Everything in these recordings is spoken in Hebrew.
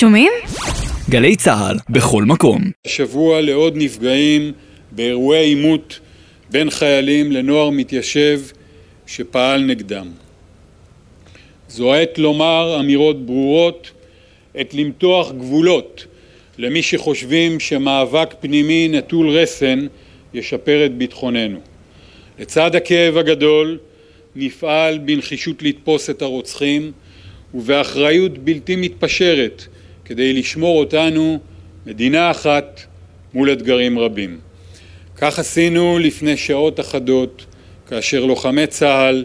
שומעים? גלי צה"ל, בכל מקום. השבוע לעוד נפגעים באירועי עימות בין חיילים לנוער מתיישב שפעל נגדם. זו העת לומר אמירות ברורות, עת למתוח גבולות למי שחושבים שמאבק פנימי נטול רסן ישפר את ביטחוננו. לצד הכאב הגדול נפעל בנחישות לתפוס את הרוצחים ובאחריות בלתי מתפשרת כדי לשמור אותנו מדינה אחת מול אתגרים רבים. כך עשינו לפני שעות אחדות כאשר לוחמי צה"ל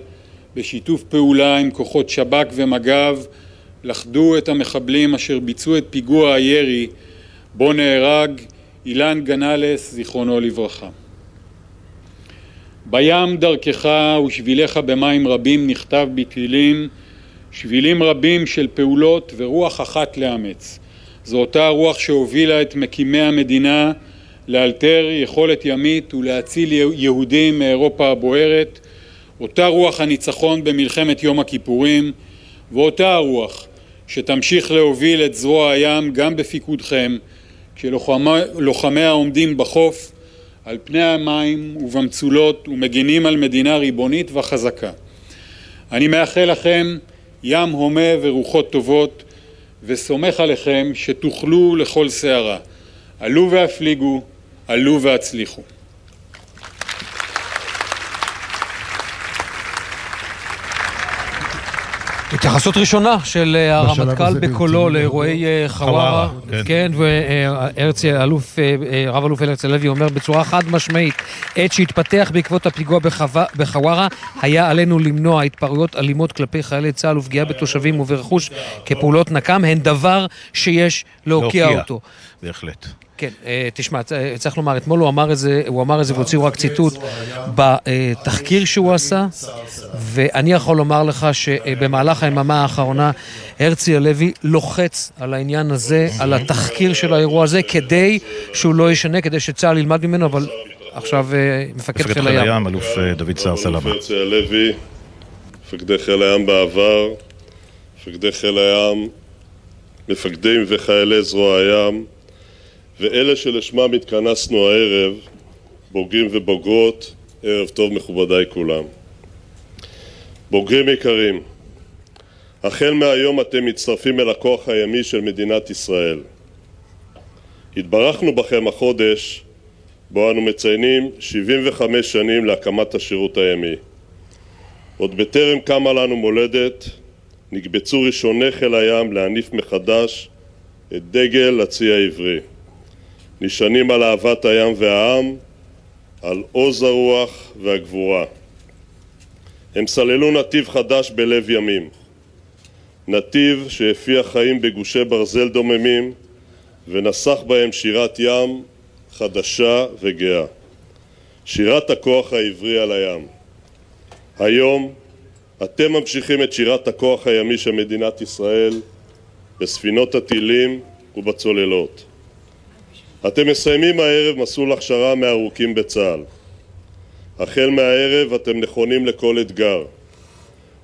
בשיתוף פעולה עם כוחות שב"כ ומג"ב לכדו את המחבלים אשר ביצעו את פיגוע הירי בו נהרג אילן גנלס זיכרונו לברכה. בים דרכך ושביליך במים רבים נכתב בתהילים שבילים רבים של פעולות ורוח אחת לאמץ. זו אותה רוח שהובילה את מקימי המדינה לאלתר יכולת ימית ולהציל יהודים מאירופה הבוערת, אותה רוח הניצחון במלחמת יום הכיפורים, ואותה הרוח שתמשיך להוביל את זרוע הים גם בפיקודכם, כשלוחמיה עומדים בחוף על פני המים ובמצולות ומגינים על מדינה ריבונית וחזקה. אני מאחל לכם ים הומה ורוחות טובות וסומך עליכם שתוכלו לכל שערה. עלו והפליגו, עלו והצליחו. התייחסות ראשונה של אה, הרמטכ"ל בקולו לאירועי אה, חווארה, כן, כן. והרצי, אלוף, אה, רב אלוף הרצי לוי אומר בצורה חד משמעית, עת שהתפתח בעקבות הפיגוע בחווארה, היה עלינו למנוע התפרעויות אלימות כלפי חיילי צה"ל ופגיעה בתושבים וברכוש כפעולות נקם, הן דבר שיש להוקיע. אותו. בהחלט. כן, אה, תשמע, אה, צריך לומר, אתמול הוא אמר את זה, הוא אמר את זה והוציאו רק ציטוט בתחקיר שהוא עשה, ואני יכול לומר לך שבמהלך היממה האחרונה הרצי הלוי לוחץ על העניין הזה, על התחקיר של האירוע הזה, כדי שהוא לא ישנה, כדי שצה"ל ילמד ממנו, אבל עכשיו אה, מפקד חיל הים. מפקד חיל הים, אלוף דוד סער סלמה. הרצי הלוי, מפקדי חיל הים בעבר, מפקדי חיל הים, מפקדים וחיילי זרוע הים, ואלה שלשמם התכנסנו הערב, בוגרים ובוגרות, ערב טוב מכובדיי כולם. בוגרים יקרים, החל מהיום אתם מצטרפים אל הכוח הימי של מדינת ישראל. התברכנו בכם החודש בו אנו מציינים 75 שנים להקמת השירות הימי. עוד בטרם קמה לנו מולדת, נקבצו ראשוני חיל הים להניף מחדש את דגל הצי העברי. נשענים על אהבת הים והעם, על עוז הרוח והגבורה. הם סללו נתיב חדש בלב ימים, נתיב שהפיח חיים בגושי ברזל דוממים ונסח בהם שירת ים חדשה וגאה. שירת הכוח העברי על הים. היום אתם ממשיכים את שירת הכוח הימי של מדינת ישראל בספינות הטילים ובצוללות. אתם מסיימים הערב מסלול הכשרה מהארוכים בצה"ל. החל מהערב אתם נכונים לכל אתגר.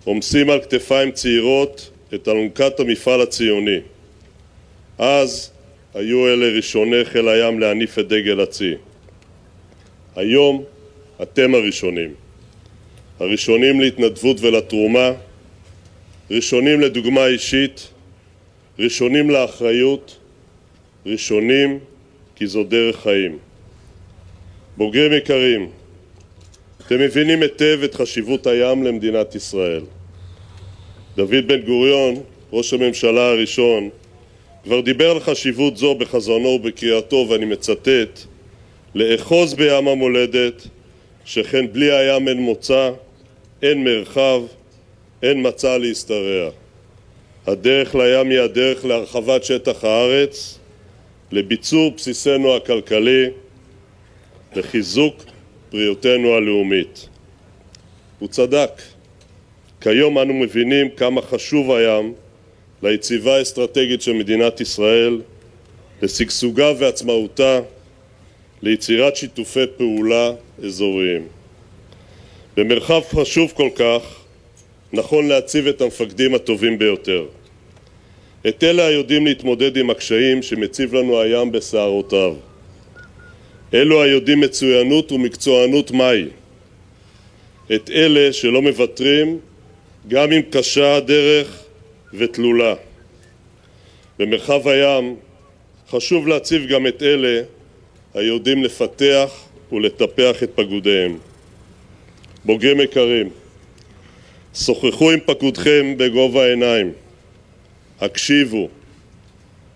עומסים על כתפיים צעירות את אלונקת המפעל הציוני. אז היו אלה ראשוני חיל הים להניף את דגל הצי. היום אתם הראשונים. הראשונים להתנדבות ולתרומה, ראשונים לדוגמה אישית, ראשונים לאחריות, ראשונים כי זו דרך חיים. בוגרים יקרים, אתם מבינים היטב את חשיבות הים למדינת ישראל. דוד בן גוריון, ראש הממשלה הראשון, כבר דיבר על חשיבות זו בחזונו ובקריאתו, ואני מצטט: לאחוז בים המולדת, שכן בלי הים אין מוצא, אין מרחב, אין מצע להשתרע. הדרך לים היא הדרך להרחבת שטח הארץ, לביצור בסיסנו הכלכלי, לחיזוק בריאותנו הלאומית. הוא צדק. כיום אנו מבינים כמה חשוב הים ליציבה האסטרטגית של מדינת ישראל, לשגשוגה ועצמאותה, ליצירת שיתופי פעולה אזוריים. במרחב חשוב כל כך נכון להציב את המפקדים הטובים ביותר. את אלה היודעים להתמודד עם הקשיים שמציב לנו הים בסערותיו. אלו היודעים מצוינות ומקצוענות מהי. את אלה שלא מוותרים גם אם קשה הדרך ותלולה. במרחב הים חשוב להציב גם את אלה היודעים לפתח ולטפח את פקודיהם. בוגרים יקרים, שוחחו עם פקודכם בגובה העיניים, הקשיבו,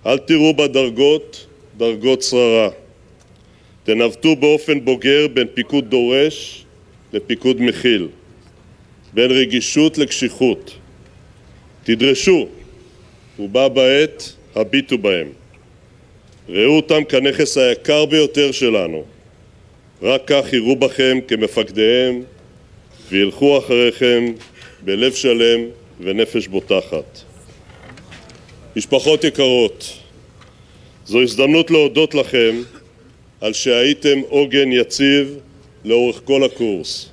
אל תראו בדרגות דרגות שררה. תנווטו באופן בוגר בין פיקוד דורש לפיקוד מכיל, בין רגישות לקשיחות. תדרשו, ובה בעת הביטו בהם. ראו אותם כנכס היקר ביותר שלנו. רק כך יראו בכם כמפקדיהם וילכו אחריכם בלב שלם ונפש בוטחת. משפחות יקרות, זו הזדמנות להודות לכם על שהייתם עוגן יציב לאורך כל הקורס.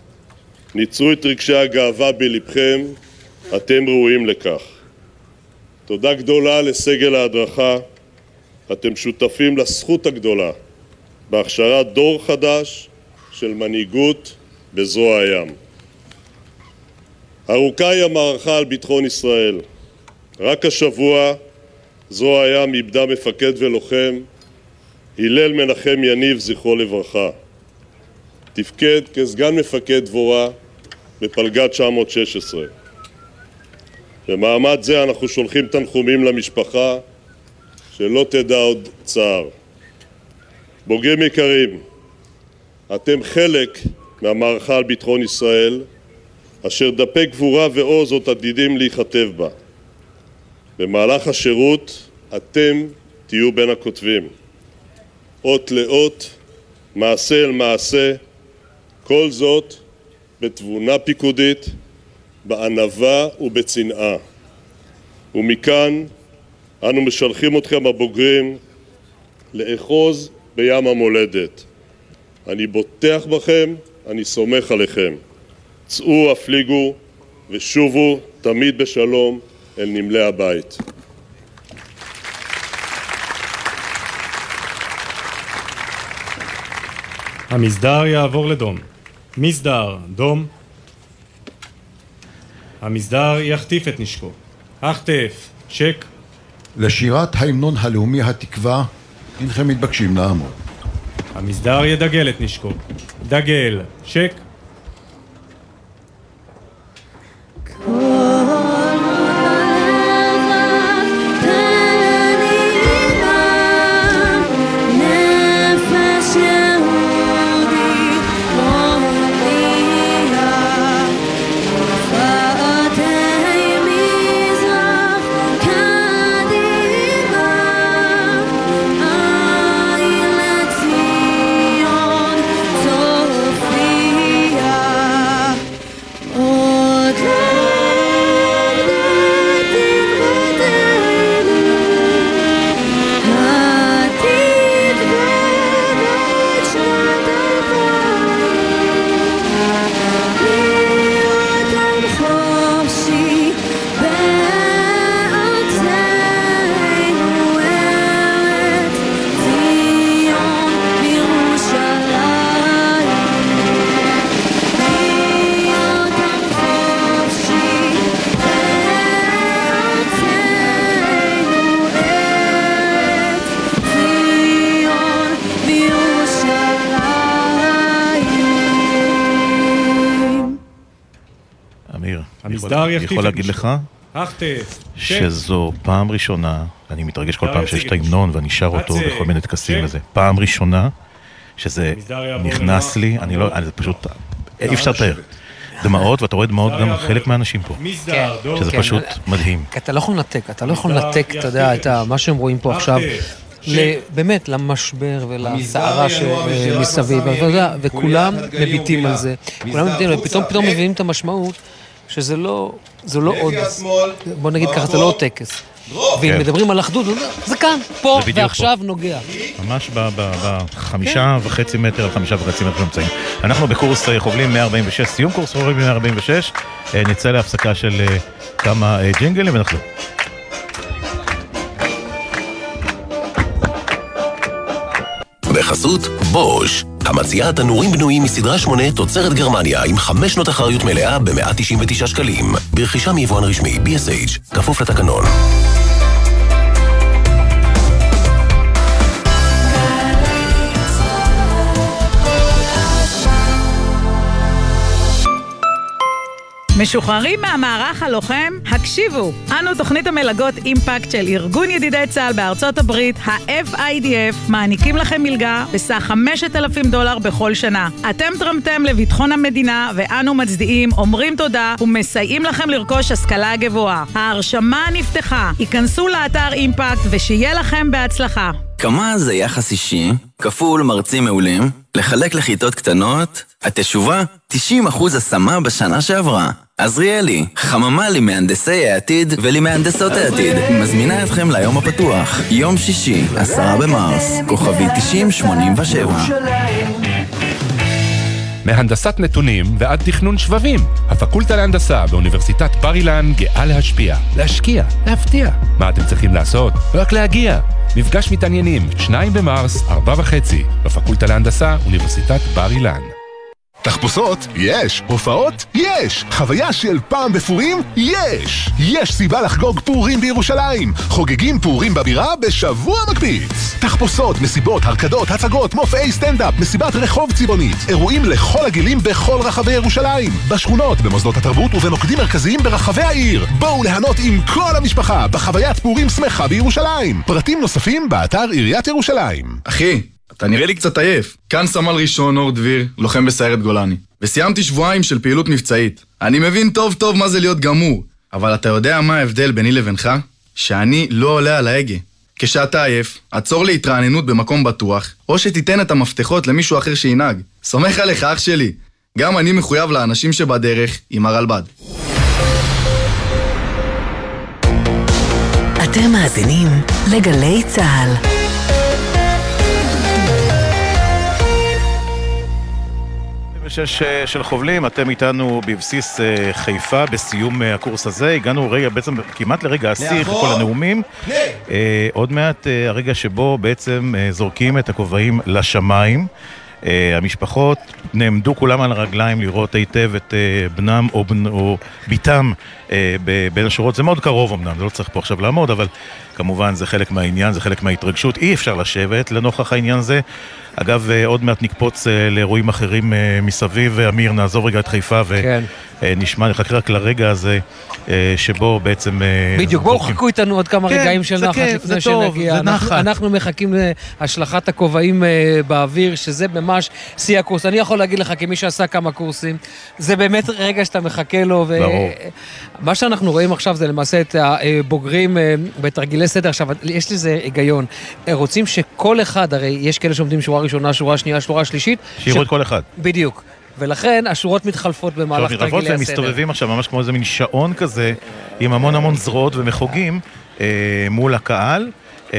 ניצרו את רגשי הגאווה בלבכם, אתם ראויים לכך. תודה גדולה לסגל ההדרכה, אתם שותפים לזכות הגדולה בהכשרת דור חדש של מנהיגות בזרוע הים. ארוכה היא המערכה על ביטחון ישראל. רק השבוע זרוע הים איבדה מפקד ולוחם, הלל מנחם יניב, זכרו לברכה. תפקד כסגן מפקד דבורה בפלגה 916. במעמד זה אנחנו שולחים תנחומים למשפחה, שלא תדע עוד צער. בוגרים יקרים, אתם חלק מהמערכה על ביטחון ישראל, אשר דפי גבורה ועוז עוד עתידים להיכתב בה. במהלך השירות אתם תהיו בין הכותבים. אות לאות, מעשה אל מעשה, כל זאת בתבונה פיקודית, בענווה ובצנעה. ומכאן אנו משלחים אתכם הבוגרים לאחוז בים המולדת. אני בוטח בכם, אני סומך עליכם. צאו, הפליגו ושובו תמיד בשלום אל נמלי הבית. המסדר יעבור לדום. מסדר, דום. המסדר יחטיף את נשקו. החטף, צ'ק. לשירת ההמנון הלאומי התקווה, הנכם מתבקשים לעמוד. המסדר ידגל את נשקו. דגל, צ'ק. אני יכול להגיד לך שזו פעם ראשונה, אני מתרגש כל פעם שיש את ההמנון ואני שר אותו בכל מיני טקסים וזה, פעם ראשונה שזה נכנס לי, אני לא, זה פשוט, אי אפשר לתאר. דמעות, ואתה רואה דמעות גם חלק מהאנשים פה. שזה כן. פשוט מדהים. אתה לא יכול לנתק, אתה לא יכול לנתק, אתה יודע, את מה שהם רואים פה עכשיו. באמת, למשבר ולסערה שמסביב, וכולם מביטים על זה, כולם מביטים, ופתאום פתאום מבינים את המשמעות שזה לא, זה לא עוד... בוא נגיד ככה, זה לא עוד טקס. ואם כן. מדברים על אחדות, זה כאן, פה ועכשיו נוגע. ממש בחמישה כן. וחצי מטר, חמישה וחצי מטר שנמצאים. אנחנו בקורס אה, חובלים 146, סיום קורס חובלים 146, אה, נצא להפסקה של אה, כמה ג'ינגלים ונחזור. בחסות בוש המציעה תנורים בנויים מסדרה 8 תוצרת גרמניה עם 5 שנות אחריות מלאה ב-199 שקלים. ברכישה מיבואן רשמי BSH, כפוף לתקנון. משוחררים מהמערך הלוחם? הקשיבו, אנו תוכנית המלגות אימפקט של ארגון ידידי צה"ל בארצות הברית, ה-FIDF, מעניקים לכם מלגה בסך 5,000 דולר בכל שנה. אתם תרמתם לביטחון המדינה, ואנו מצדיעים, אומרים תודה ומסייעים לכם לרכוש השכלה גבוהה. ההרשמה נפתחה, היכנסו לאתר אימפקט ושיהיה לכם בהצלחה. כמה זה יחס אישי, כפול מרצים מעולים, לחלק לכיתות קטנות, התשובה, 90% השמה בשנה שעברה. עזריאלי, חממה למהנדסי העתיד ולמהנדסות העתיד, מזמינה אתכם ליום הפתוח, יום שישי, עשרה במרס, כוכבי 9087. מהנדסת נתונים ועד תכנון שבבים. הפקולטה להנדסה באוניברסיטת בר אילן גאה להשפיע, להשקיע, להפתיע. מה אתם צריכים לעשות? רק להגיע. מפגש מתעניינים, 2 במרס, 4 וחצי, בפקולטה להנדסה, אוניברסיטת בר אילן. תחפושות? יש. הופעות? יש. חוויה של פעם בפורים? יש. יש סיבה לחגוג פורים בירושלים. חוגגים פורים בבירה בשבוע מקפיץ. תחפושות, מסיבות, הרקדות, הצגות, מופעי סטנדאפ, מסיבת רחוב צבעונית. אירועים לכל הגילים בכל רחבי ירושלים. בשכונות, במוסדות התרבות ובמוקדים מרכזיים ברחבי העיר. בואו ליהנות עם כל המשפחה בחוויית פורים שמחה בירושלים. פרטים נוספים באתר עיריית ירושלים. אחי, אתה נראה לי קצת עייף. כאן סמל ראשון אור דביר, לוחם בסיירת גולני. וסיימתי שבועיים של פעילות מבצעית. אני מבין טוב טוב מה זה להיות גמור, אבל אתה יודע מה ההבדל ביני לבינך? שאני לא עולה על ההגה. כשאתה עייף, עצור להתרעננות במקום בטוח, או שתיתן את המפתחות למישהו אחר שינהג. סומך עליך, אח שלי. גם אני מחויב לאנשים שבדרך עם הרלב"ד. אתם מאזינים לגלי צה"ל. שש אה, של חובלים, אתם איתנו בבסיס אה, חיפה בסיום אה, הקורס הזה. הגענו רגע, בעצם כמעט לרגע השיא, כל הנאומים. עוד מעט הרגע שבו בעצם זורקים את הכובעים לשמיים. המשפחות נעמדו כולם על הרגליים לראות היטב את בנם או, בנ... או בתם בין השורות. זה מאוד קרוב אמנם, זה לא צריך פה עכשיו לעמוד, אבל כמובן זה חלק מהעניין, זה חלק מההתרגשות. אי אפשר לשבת לנוכח העניין הזה. אגב, אה, עוד מעט נקפוץ אה, לאירועים אחרים אה, מסביב. אמיר, נעזוב רגע את חיפה ונשמע, כן. נחכה רק לרגע הזה שבו בעצם... בדיוק, בואו חכו איתנו עוד כמה כן, רגעים של נחת כיף, לפני טוב, שנגיע. אנחנו, אנחנו מחכים להשלכת הכובעים באוויר, שזה ממש שיא הקורס. אני יכול להגיד לך, כמי שעשה כמה קורסים, זה באמת רגע שאתה מחכה לו. ו... ברור. מה שאנחנו רואים עכשיו זה למעשה את הבוגרים בתרגילי סדר. עכשיו, יש לזה היגיון. רוצים שכל אחד, הרי יש כאלה שעומדים שורה ראשונה, שורה שנייה, שורה שלישית. שיראו ש... את כל אחד. בדיוק. ולכן השורות מתחלפות במהלך תרגילי הסדר. מתחלפות והם מסתובבים עכשיו ממש כמו איזה מין שעון כזה, עם המון המון זרועות ומחוגים אה, מול הקהל. אה,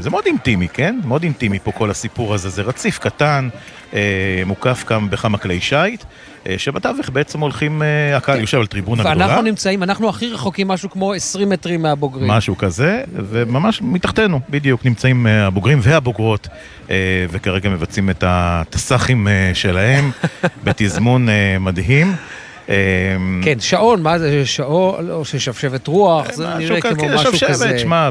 זה מאוד אינטימי, כן? מאוד אינטימי פה כל הסיפור הזה. זה רציף קטן, מוקף גם בכמה כלי שיט. אה, שבתווך בעצם הולכים, אה, הקהל יושב על טריבונה גדולה. ואנחנו נמצאים, אנחנו הכי רחוקים משהו כמו 20 מטרים מהבוגרים. משהו כזה, וממש מתחתנו, בדיוק, נמצאים אה, הבוגרים והבוגרות, וכרגע מבצעים את התסאחים שלהם בתזמון מדהים. כן, שעון, מה זה, שעון, או ששבשבת רוח, זה נראה כמו משהו כזה. שבשבת, שמע,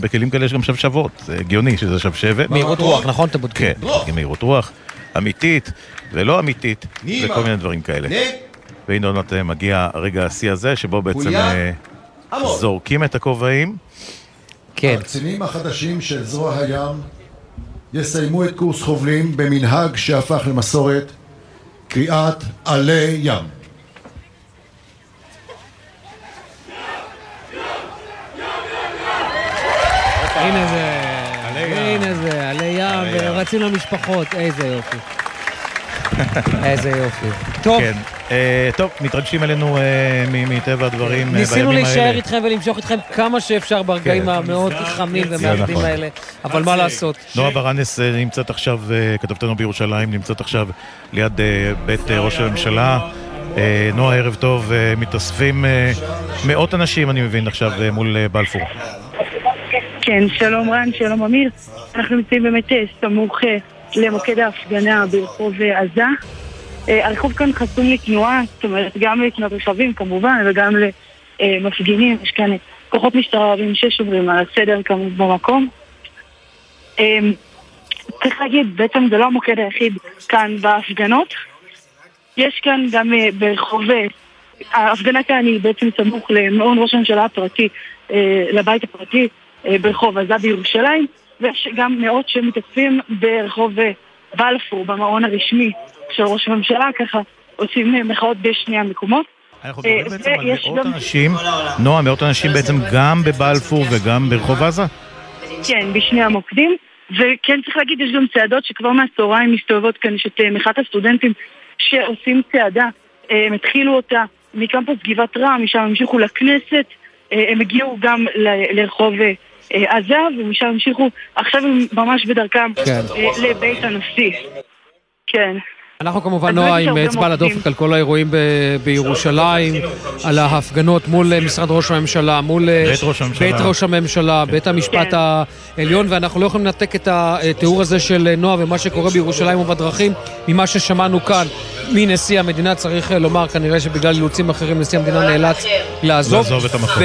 בכלים כאלה יש גם שבשבות, זה הגיוני שזה שבשבת. מהירות רוח, נכון? אתם בודקים. כן, מהירות רוח, אמיתית. ולא אמיתית, וכל מיני דברים כאלה. והנה עוד מעט מגיע הרגע השיא הזה, שבו בעצם אה, זורקים את הכובעים. כן. הקצינים החדשים של זרוע הים יסיימו את קורס חובלים במנהג שהפך למסורת, קריאת עלי ים. הנה זה, הנה זה, עלי ים, ורצים למשפחות, איזה יופי. איזה יופי. טוב. Uh, טוב, מתרגשים עלינו uh, מטבע הדברים uh, בימים האלה. ניסינו להישאר איתכם ולמשוך איתכם כמה שאפשר ברגעים כן. המאוד חמים ומאחדים נכון. האלה, אבל מה לעשות. נועה ברנס נמצאת עכשיו, כתבתנו בירושלים, נמצאת עכשיו ליד בית ראש הממשלה. נועה, ערב טוב, מתאספים מאות אנשים, אני מבין, עכשיו מול בלפור. כן, שלום רן, שלום אמיר. אנחנו נמצאים באמת אה, סמוך אה, למוקד ההפגנה ברחוב אה, עזה. הרחוב כאן חסום לתנועה, זאת אומרת גם לתנועת רכבים כמובן, וגם למפגינים. יש כאן כוחות משטרה רבים ששומרים על הסדר כמובן במקום. צריך להגיד, בעצם זה לא המוקד היחיד כאן בהפגנות. יש כאן גם ברחוב, ההפגנה כאן היא בעצם סמוך למעון ראש הממשלה הפרטי, לבית הפרטי אה, ברחוב עזה בירושלים, ויש גם מאות שמתאספים ברחוב אה, בלפור, במעון הרשמי של ראש הממשלה, ככה עושים אה, מחאות בשני המקומות. אנחנו מדברים בעצם על מאות אנשים, נועה, מאות אנשים בעצם גם בבלפור וגם ברחוב עזה? כן, בשני המוקדים. וכן צריך להגיד, יש גם צעדות שכבר מהצהריים מסתובבות כאן, יש את מחאת הסטודנטים שעושים צעדה, הם התחילו אותה מקמפוס גבעת רם, משם המשיכו לכנסת, הם הגיעו גם לרחוב אה, עזב, ומשם המשיכו, עכשיו הם ממש בדרכם כן. אה, לבית הנשיא. כן. אנחנו כמובן, נועה, עם אצבע לדופק על כל האירועים ב- בירושלים, על ההפגנות מול אה, משרד ראש הממשלה, מול בית ראש הממשלה, בית, ראש הממשלה, כן. בית המשפט כן. העליון, ואנחנו לא יכולים לנתק את התיאור הזה של נועה ומה שקורה בירושלים ובדרכים ממה ששמענו כאן מנשיא המדינה. צריך לומר, כנראה שבגלל אילוצים אחרים נשיא המדינה נאלץ לעזוב. לעזוב את המקום.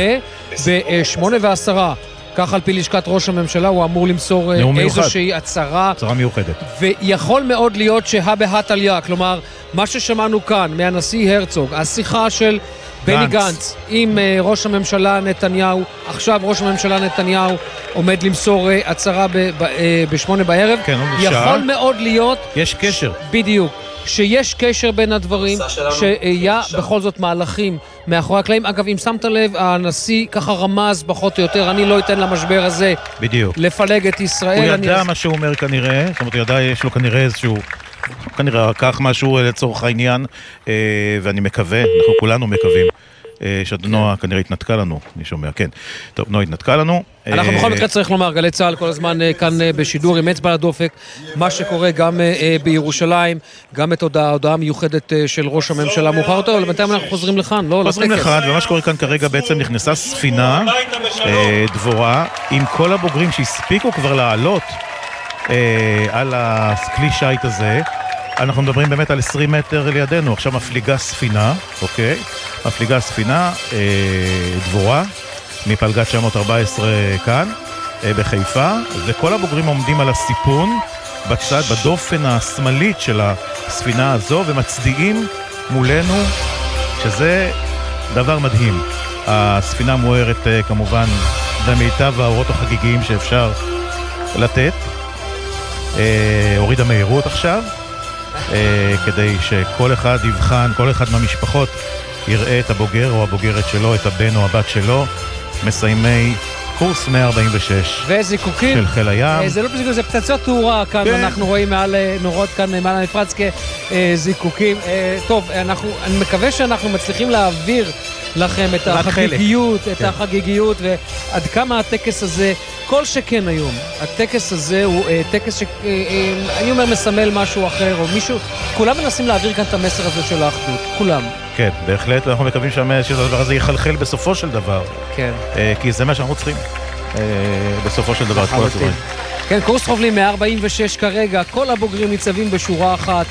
וב-8 ועשרה כך על פי לשכת ראש הממשלה, הוא אמור למסור אה, איזושהי הצהרה. הצהרה מיוחדת. ויכול מאוד להיות שהא בהא תליא, כלומר, מה ששמענו כאן מהנשיא הרצוג, השיחה של בני גנץ עם uh, ראש הממשלה נתניהו, עכשיו ראש הממשלה נתניהו עומד למסור uh, הצהרה בשמונה בערב. כן, עוד שעה. יכול מאוד להיות... יש קשר. בדיוק. שיש קשר בין הדברים, שהיה בכל זאת מהלכים מאחורי הקלעים. אגב, אם שמת לב, הנשיא ככה רמז פחות או יותר, אני לא אתן למשבר הזה בדיוק. לפלג את ישראל. הוא ידע אני... מה שהוא אומר כנראה, זאת אומרת, הוא ידע, יש לו כנראה איזשהו... כנראה לקח משהו לצורך העניין, אה, ואני מקווה, אנחנו כולנו מקווים. אה, שנועה כנראה התנתקה לנו, אני שומע, כן. טוב, נועה התנתקה לנו. אנחנו בכל מקרה צריך לומר, גלי צה"ל כל הזמן אה, כאן אה, בשידור עם אצבע לדופק, מה שקורה גם בירושלים, גם את ההודעה המיוחדת של ראש הממשלה מאוחר יותר, אבל בינתיים אנחנו חוזרים לכאן, לא חוזרים לכאן, ומה שקורה כאן כרגע בעצם נכנסה ספינה דבורה עם כל הבוגרים שהספיקו כבר לעלות על הכלי שיט הזה. אנחנו מדברים באמת על 20 מטר לידינו, עכשיו מפליגה ספינה, אוקיי? מפליגה ספינה, אה, דבורה, מפלגת 914 כאן, אה, בחיפה, וכל הבוגרים עומדים על הסיפון, בצד, בדופן השמאלית של הספינה הזו, ומצדיעים מולנו, שזה דבר מדהים. הספינה מוארת אה, כמובן במיטב האורות החגיגיים שאפשר לתת. אה, הורידה מהירות עכשיו. אה, כדי שכל אחד יבחן, כל אחד מהמשפחות יראה את הבוגר או הבוגרת שלו, את הבן או הבת שלו, מסיימי קורס 146 וזיקוקים של חיל הים. אה, זה לא בזיקוקים, זה פצצות תאורה כאן, כן. אנחנו רואים מעל, אה, נורות כאן מעל המפרץ כזיקוקים. טוב, אנחנו, אני מקווה שאנחנו מצליחים להעביר לכם את החגיגיות, את כן. החגיגיות, ועד כמה הטקס הזה כל שכן היום, הטקס הזה הוא אה, טקס שאני אה, אה, אומר מסמל משהו אחר, או מישהו, כולם מנסים להעביר כאן את המסר הזה של האחדות, כולם. כן, בהחלט, אנחנו מקווים שהדבר הזה יחלחל בסופו של דבר. כן. אה, כי זה מה שאנחנו צריכים, אה, בסופו של דבר, את כל הדברים. כן, קורס חובלים 146 כרגע, כל הבוגרים ניצבים בשורה אחת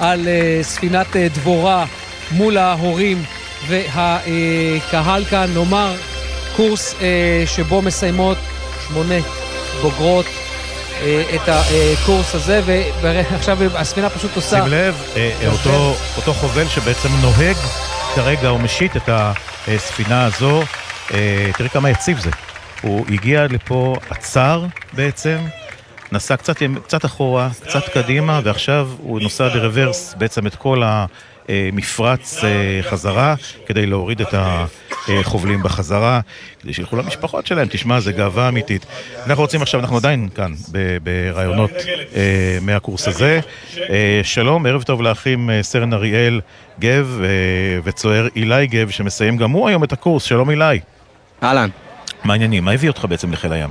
על אה, ספינת אה, דבורה מול ההורים והקהל כאן, נאמר, קורס אה, שבו מסיימות שמונה בוגרות אה, את הקורס הזה, ועכשיו הספינה פשוט עושה... שים לב, אה, אותו, אותו חובל שבעצם נוהג כרגע, הוא משית את הספינה הזו, אה, תראי כמה יציב זה. הוא הגיע לפה, עצר בעצם, נסע קצת, קצת אחורה, קצת קדימה, ועכשיו הוא נוסע ברוורס בעצם את כל ה... מפרץ חזרה כדי להוריד את החובלים בחזרה, כדי שילכו למשפחות שלהם. תשמע, זה גאווה אמיתית. אנחנו רוצים עכשיו, אנחנו עדיין כאן ברעיונות מהקורס הזה. שלום, ערב טוב לאחים סרן אריאל גב וצוער אילי גב, שמסיים גם הוא היום את הקורס. שלום אילי. אהלן. מה העניינים? מה הביא אותך בעצם לחיל הים?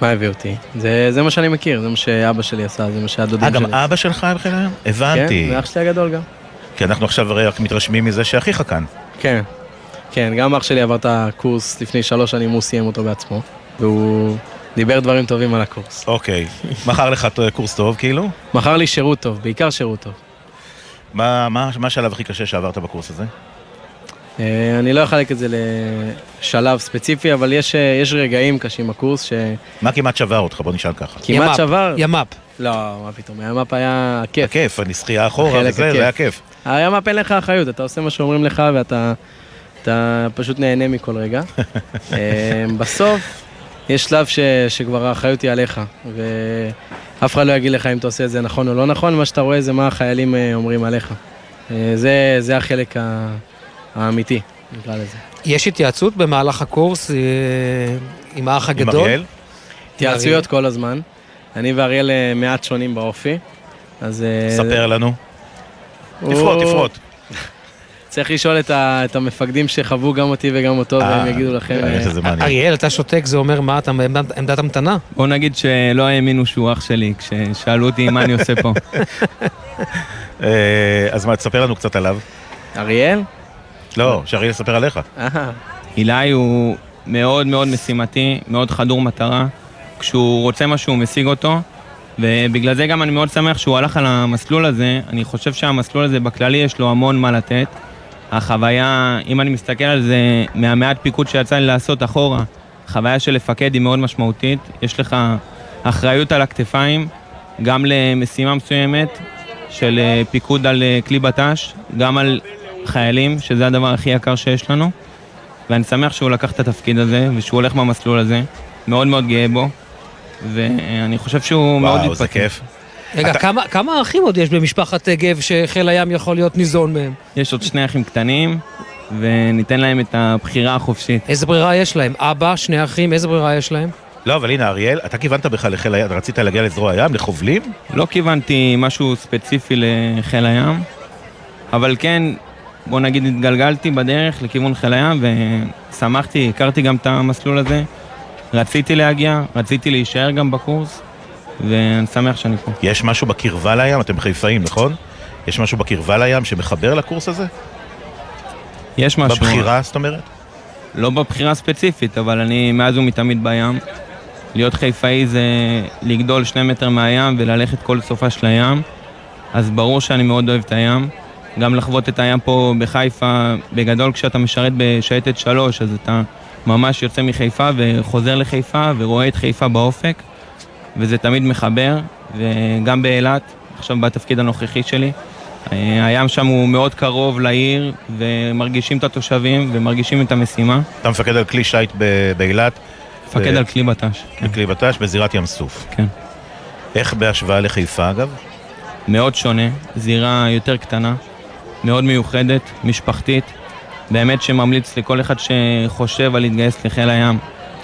מה הביא אותי? זה, זה מה שאני מכיר, זה מה שאבא שלי עשה, זה מה שהדודים שלי. אה, גם אבא שלך היה בחיל הים? הבנתי. כן, ואח שלי הגדול גם. כי אנחנו עכשיו הרי רק מתרשמים מזה שאחיך כאן. כן, כן, גם אח שלי עבר את הקורס לפני שלוש שנים, הוא סיים אותו בעצמו. והוא דיבר דברים טובים על הקורס. אוקיי. מכר לך קורס טוב, כאילו? מכר לי שירות טוב, בעיקר שירות טוב. מה, מה, מה השלב הכי קשה שעברת בקורס הזה? אה, אני לא אחלק את זה לשלב ספציפי, אבל יש, אה, יש רגעים קשים בקורס ש... מה כמעט שבר אותך? בוא נשאל ככה. כמעט שבר? ימ"פ. לא, מה פתאום, הימ"פ היה כיף. הכיף, הנשחייה אחורה וזה, זה היה כיף. הימ"פ אין לך אחריות, אתה עושה מה שאומרים לך ואתה אתה פשוט נהנה מכל רגע. אה, בסוף, יש שלב ש, שכבר האחריות היא עליך, ואף אחד לא יגיד לך אם אתה עושה את זה נכון או לא נכון, מה שאתה רואה זה מה החיילים אומרים עליך. זה, זה החלק. האמיתי, נקרא לזה. יש התייעצות במהלך הקורס אה, עם האח הגדול? עם אריאל? התייעצויות כל הזמן. אני ואריאל אה, מעט שונים באופי, אז... אה, ספר לנו. תפרוט, תפרוט. צריך לשאול את, ה, את המפקדים שחוו גם אותי וגם אותו, והם יגידו לכם... אריאל, אתה שותק, זה אומר מה, אתה עמדת המתנה? בוא נגיד שלא האמינו שהוא אח שלי, כששאלו אותי מה אני עושה פה. אז מה, תספר לנו קצת עליו. אריאל? לא, שאריאל יספר עליך. אילי הוא מאוד מאוד משימתי, מאוד חדור מטרה. כשהוא רוצה משהו הוא משיג אותו, ובגלל זה גם אני מאוד שמח שהוא הלך על המסלול הזה. אני חושב שהמסלול הזה בכללי יש לו המון מה לתת. החוויה, אם אני מסתכל על זה מהמעט פיקוד שיצא לי לעשות אחורה, החוויה של לפקד היא מאוד משמעותית. יש לך אחריות על הכתפיים, גם למשימה מסוימת של אה, פיקוד על אה, כלי בט"ש, גם על חיילים, שזה הדבר הכי יקר שיש לנו, ואני שמח שהוא לקח את התפקיד הזה, ושהוא הולך במסלול הזה, מאוד מאוד גאה בו, ואני חושב שהוא וואו, מאוד מתפתח. וואו, זה כיף. רגע, אתה... כמה, כמה אחים עוד יש במשפחת גב שחיל הים יכול להיות ניזון מהם? יש עוד שני אחים קטנים, וניתן להם את הבחירה החופשית. איזה ברירה יש להם? אבא, שני אחים, איזה ברירה יש להם? לא, אבל הנה, אריאל, אתה כיוונת בכלל לחיל הים, רצית להגיע לזרוע הים, לחובלים? לא כיוונתי משהו ספציפי לחיל הים, אבל כן, בוא נגיד התגלגלתי בדרך לכיוון חיל הים ושמחתי, הכרתי גם את המסלול הזה. רציתי להגיע, רציתי להישאר גם בקורס, ואני שמח שאני פה. יש משהו בקרבה לים? אתם חיפאים, נכון? יש משהו בקרבה לים שמחבר לקורס הזה? יש משהו. בבחירה, זאת אומרת? לא בבחירה ספציפית, אבל אני מאז ומתמיד בים. להיות חיפאי זה לגדול שני מטר מהים וללכת כל סופה של הים, אז ברור שאני מאוד אוהב את הים. גם לחוות את הים פה בחיפה, בגדול כשאתה משרת בשייטת 3, אז אתה ממש יוצא מחיפה וחוזר לחיפה ורואה את חיפה באופק, וזה תמיד מחבר, וגם באילת, עכשיו בתפקיד הנוכחי שלי. אה, הים שם הוא מאוד קרוב לעיר, ומרגישים את התושבים ומרגישים את המשימה. אתה מפקד על כלי שיט באילת? מפקד ב... על כלי בט"ש. כן. כלי בט"ש בזירת ים סוף. כן. איך בהשוואה לחיפה אגב? מאוד שונה, זירה יותר קטנה, מאוד מיוחדת, משפחתית. באמת שממליץ לכל אחד שחושב על להתגייס לחיל הים,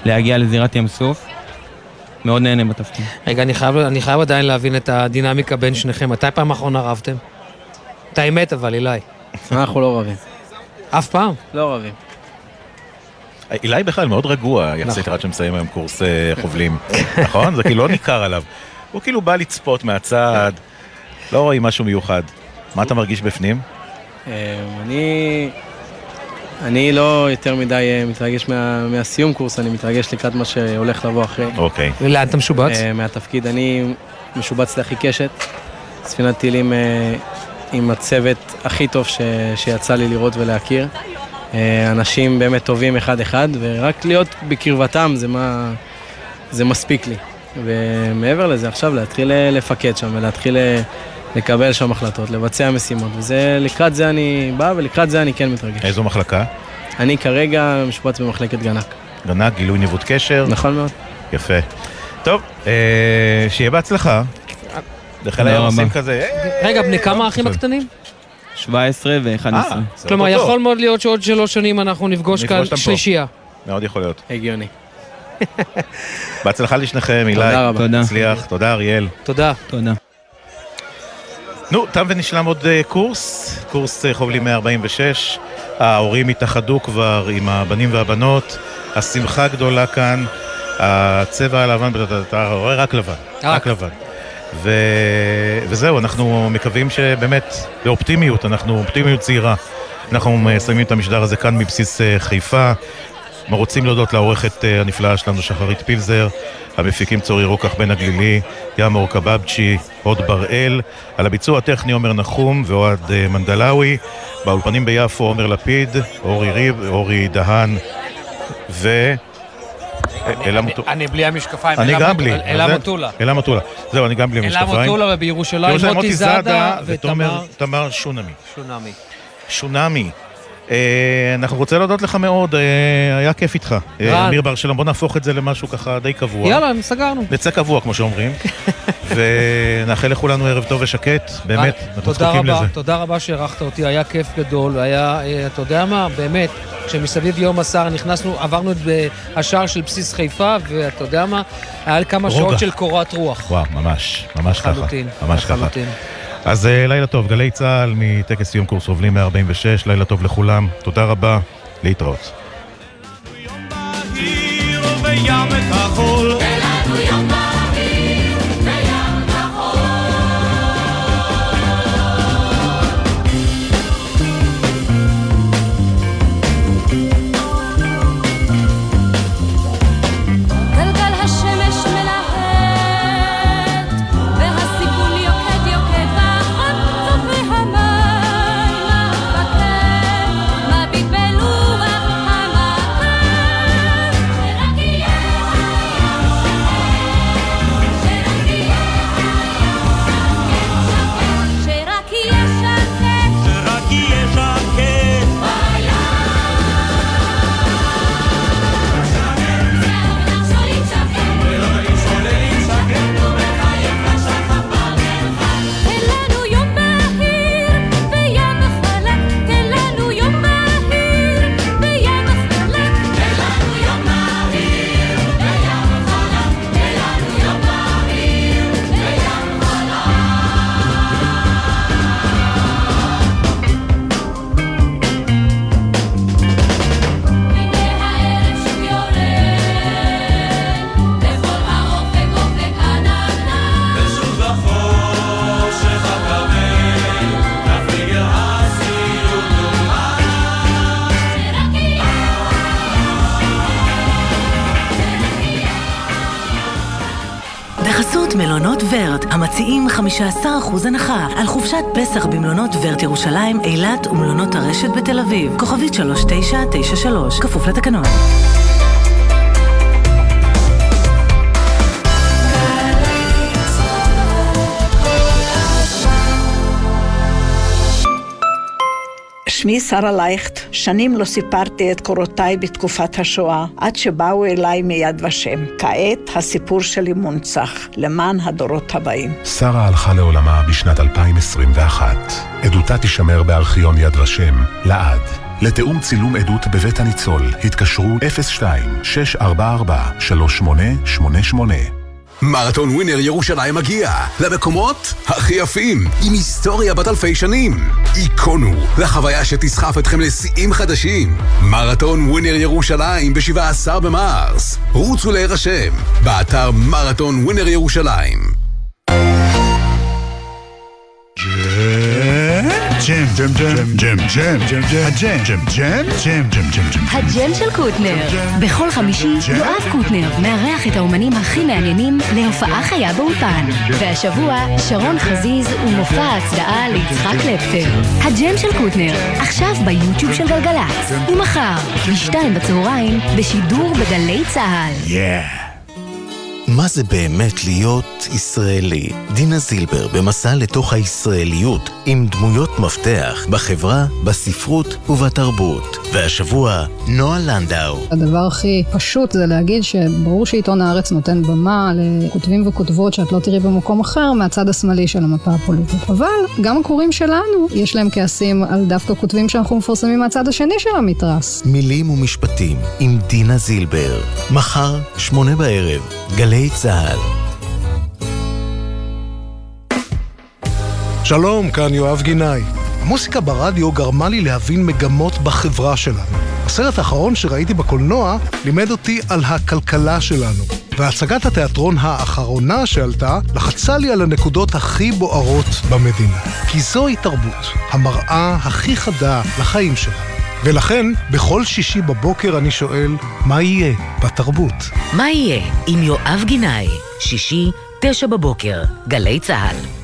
להגיע לזירת ים סוף. מאוד נהנה בתפקיד. רגע, אני חייב, אני חייב עדיין להבין את הדינמיקה בין שניכם. מתי פעם אחרונה רבתם? את האמת אבל, אילי. אנחנו לא רבים. אף פעם? לא רבים. אילי בכלל מאוד רגוע, יחסית נכון. עד שמסיים היום קורס אה, חובלים, נכון? זה כאילו לא ניכר עליו. הוא כאילו בא לצפות מהצד, לא רואים משהו מיוחד. מה אתה מרגיש בפנים? אמ, אני... אני לא יותר מדי אה, מתרגש מה, מהסיום קורס, אני מתרגש לקראת מה שהולך לבוא אחרי. אוקיי. Okay. ולאן אתה משובץ? Uh, מהתפקיד. אני משובץ לאחי קשת, ספינת טילים uh, עם הצוות הכי טוב ש, שיצא לי לראות ולהכיר. Uh, אנשים באמת טובים אחד-אחד, ורק להיות בקרבתם זה, מה, זה מספיק לי. ומעבר לזה, עכשיו להתחיל לפקד שם ולהתחיל לקבל שם החלטות, לבצע משימות, וזה, לקראת זה אני בא ולקראת זה אני כן מתרגש. איזו מחלקה? אני כרגע משופץ במחלקת גנק. גנק, גילוי ניווט קשר. נכון מאוד. יפה. טוב, אה, שיהיה בהצלחה. לחיל היום עושים כזה... רגע, בני כמה האחים הקטנים? 17 ו-11. כלומר, יכול מאוד להיות שעוד שלוש שנים אנחנו נפגוש כאן שלישייה. מאוד יכול להיות. הגיוני. בהצלחה לשניכם, אילי. תודה רבה. תודה. הצליח. תודה, אריאל. תודה. תודה. נו, תם ונשלם עוד uh, קורס, קורס uh, חובלים 146. ההורים התאחדו כבר עם הבנים והבנות, השמחה גדולה כאן, הצבע הלבן, אתה רואה רק לבן, רק, לבן. ו... וזהו, אנחנו מקווים שבאמת, באופטימיות, אנחנו אופטימיות צעירה. אנחנו מסיימים את המשדר הזה כאן מבסיס חיפה. אנחנו רוצים להודות לעורכת אה, הנפלאה שלנו, שחרית פילזר, המפיקים צורי רוקח בן הגלילי, יאמור קבבצ'י, הוד בראל, על הביצוע הטכני עומר נחום ואוהד אה, מנדלאווי, באולפנים ביפו עומר לפיד, אורי ריב, אורי דהן ו... אני בלי המשקפיים. אני גם בלי. אלה מוטולה. אלה מוטולה. זהו, אני גם בלי המשקפיים. אלה מוטולה ובירושלים מוטי זאדה ותמר שונמי. שונמי. שונמי. אה, אנחנו רוצים להודות לך מאוד, אה, היה כיף איתך. אה, אמיר בר שלום, בוא נהפוך את זה למשהו ככה די קבוע. יאללה, סגרנו. נצא קבוע, כמו שאומרים. ונאחל לכולנו ערב טוב ושקט, באמת, אנחנו זקוקים לזה. תודה רבה שאירחת אותי, היה כיף גדול, היה, אתה יודע מה, באמת, כשמסביב יום הסער נכנסנו, עברנו את השער של בסיס חיפה, ואתה יודע מה, היה כמה שעות של קורת רוח. וואו, ממש, ממש ככה. לחלוטין, ממש לחלוטין. אז לילה טוב, גלי צה"ל מטקס סיום קורס רובלים 146, לילה טוב לכולם, תודה רבה, להתראות. בים כחול מלונות ורט, המציעים 15% הנחה על חופשת פסח במלונות ורט ירושלים, אילת ומלונות הרשת בתל אביב. כוכבית 3993, כפוף לתקנון. שמי שרה לייכט, שנים לא סיפרתי את קורותיי בתקופת השואה, עד שבאו אליי מיד ושם. כעת הסיפור שלי מונצח, למען הדורות הבאים. שרה הלכה לעולמה בשנת 2021. עדותה תישמר בארכיון יד ושם, לעד. לתיאום צילום עדות בבית הניצול, התקשרו 02-644-3888 מרתון ווינר ירושלים מגיע למקומות הכי יפים, עם היסטוריה בת אלפי שנים. היכונו לחוויה שתסחף אתכם לשיאים חדשים. מרתון ווינר ירושלים ב-17 במרס. רוצו להירשם, באתר מרתון ווינר ירושלים. ג'ם, ג'ם, ג'ם, ג'ם, ג'ם, ג'ם, ג'ם, הג'ם, ג'ם, ג'ם, ג'ם, ג'ם, ג'ם, ג'ם. הג'ם של קוטנר. בכל חמישי יואב קוטנר מארח את האומנים הכי מעניינים להופעה חיה באולפן. והשבוע שרון חזיז ומופע ההצדעה ליצחק קלפטר. הג'ם של קוטנר, עכשיו ביוטיוב של גלגלצ. ומחר, בשתיים בצהריים, בשידור בגלי צה"ל. Yeah. מה זה באמת להיות ישראלי? דינה זילבר במסע לתוך הישראליות עם דמויות מפתח בחברה, בספרות ובתרבות. והשבוע, נועה לנדאו. הדבר הכי פשוט זה להגיד שברור שעיתון הארץ נותן במה לכותבים וכותבות שאת לא תראי במקום אחר מהצד השמאלי של המפה הפוליטית. אבל גם הקוראים שלנו, יש להם כעסים על דווקא כותבים שאנחנו מפרסמים מהצד השני של המתרס. מילים ומשפטים עם דינה זילבר. מחר, שמונה בערב, גלי צה"ל. שלום, כאן יואב גינאי. המוסיקה ברדיו גרמה לי להבין מגמות בחברה שלנו. הסרט האחרון שראיתי בקולנוע לימד אותי על הכלכלה שלנו. והצגת התיאטרון האחרונה שעלתה לחצה לי על הנקודות הכי בוערות במדינה. כי זוהי תרבות, המראה הכי חדה לחיים שלנו. ולכן, בכל שישי בבוקר אני שואל, מה יהיה בתרבות? מה יהיה עם יואב גינאי? שישי, תשע בבוקר, גלי צה"ל.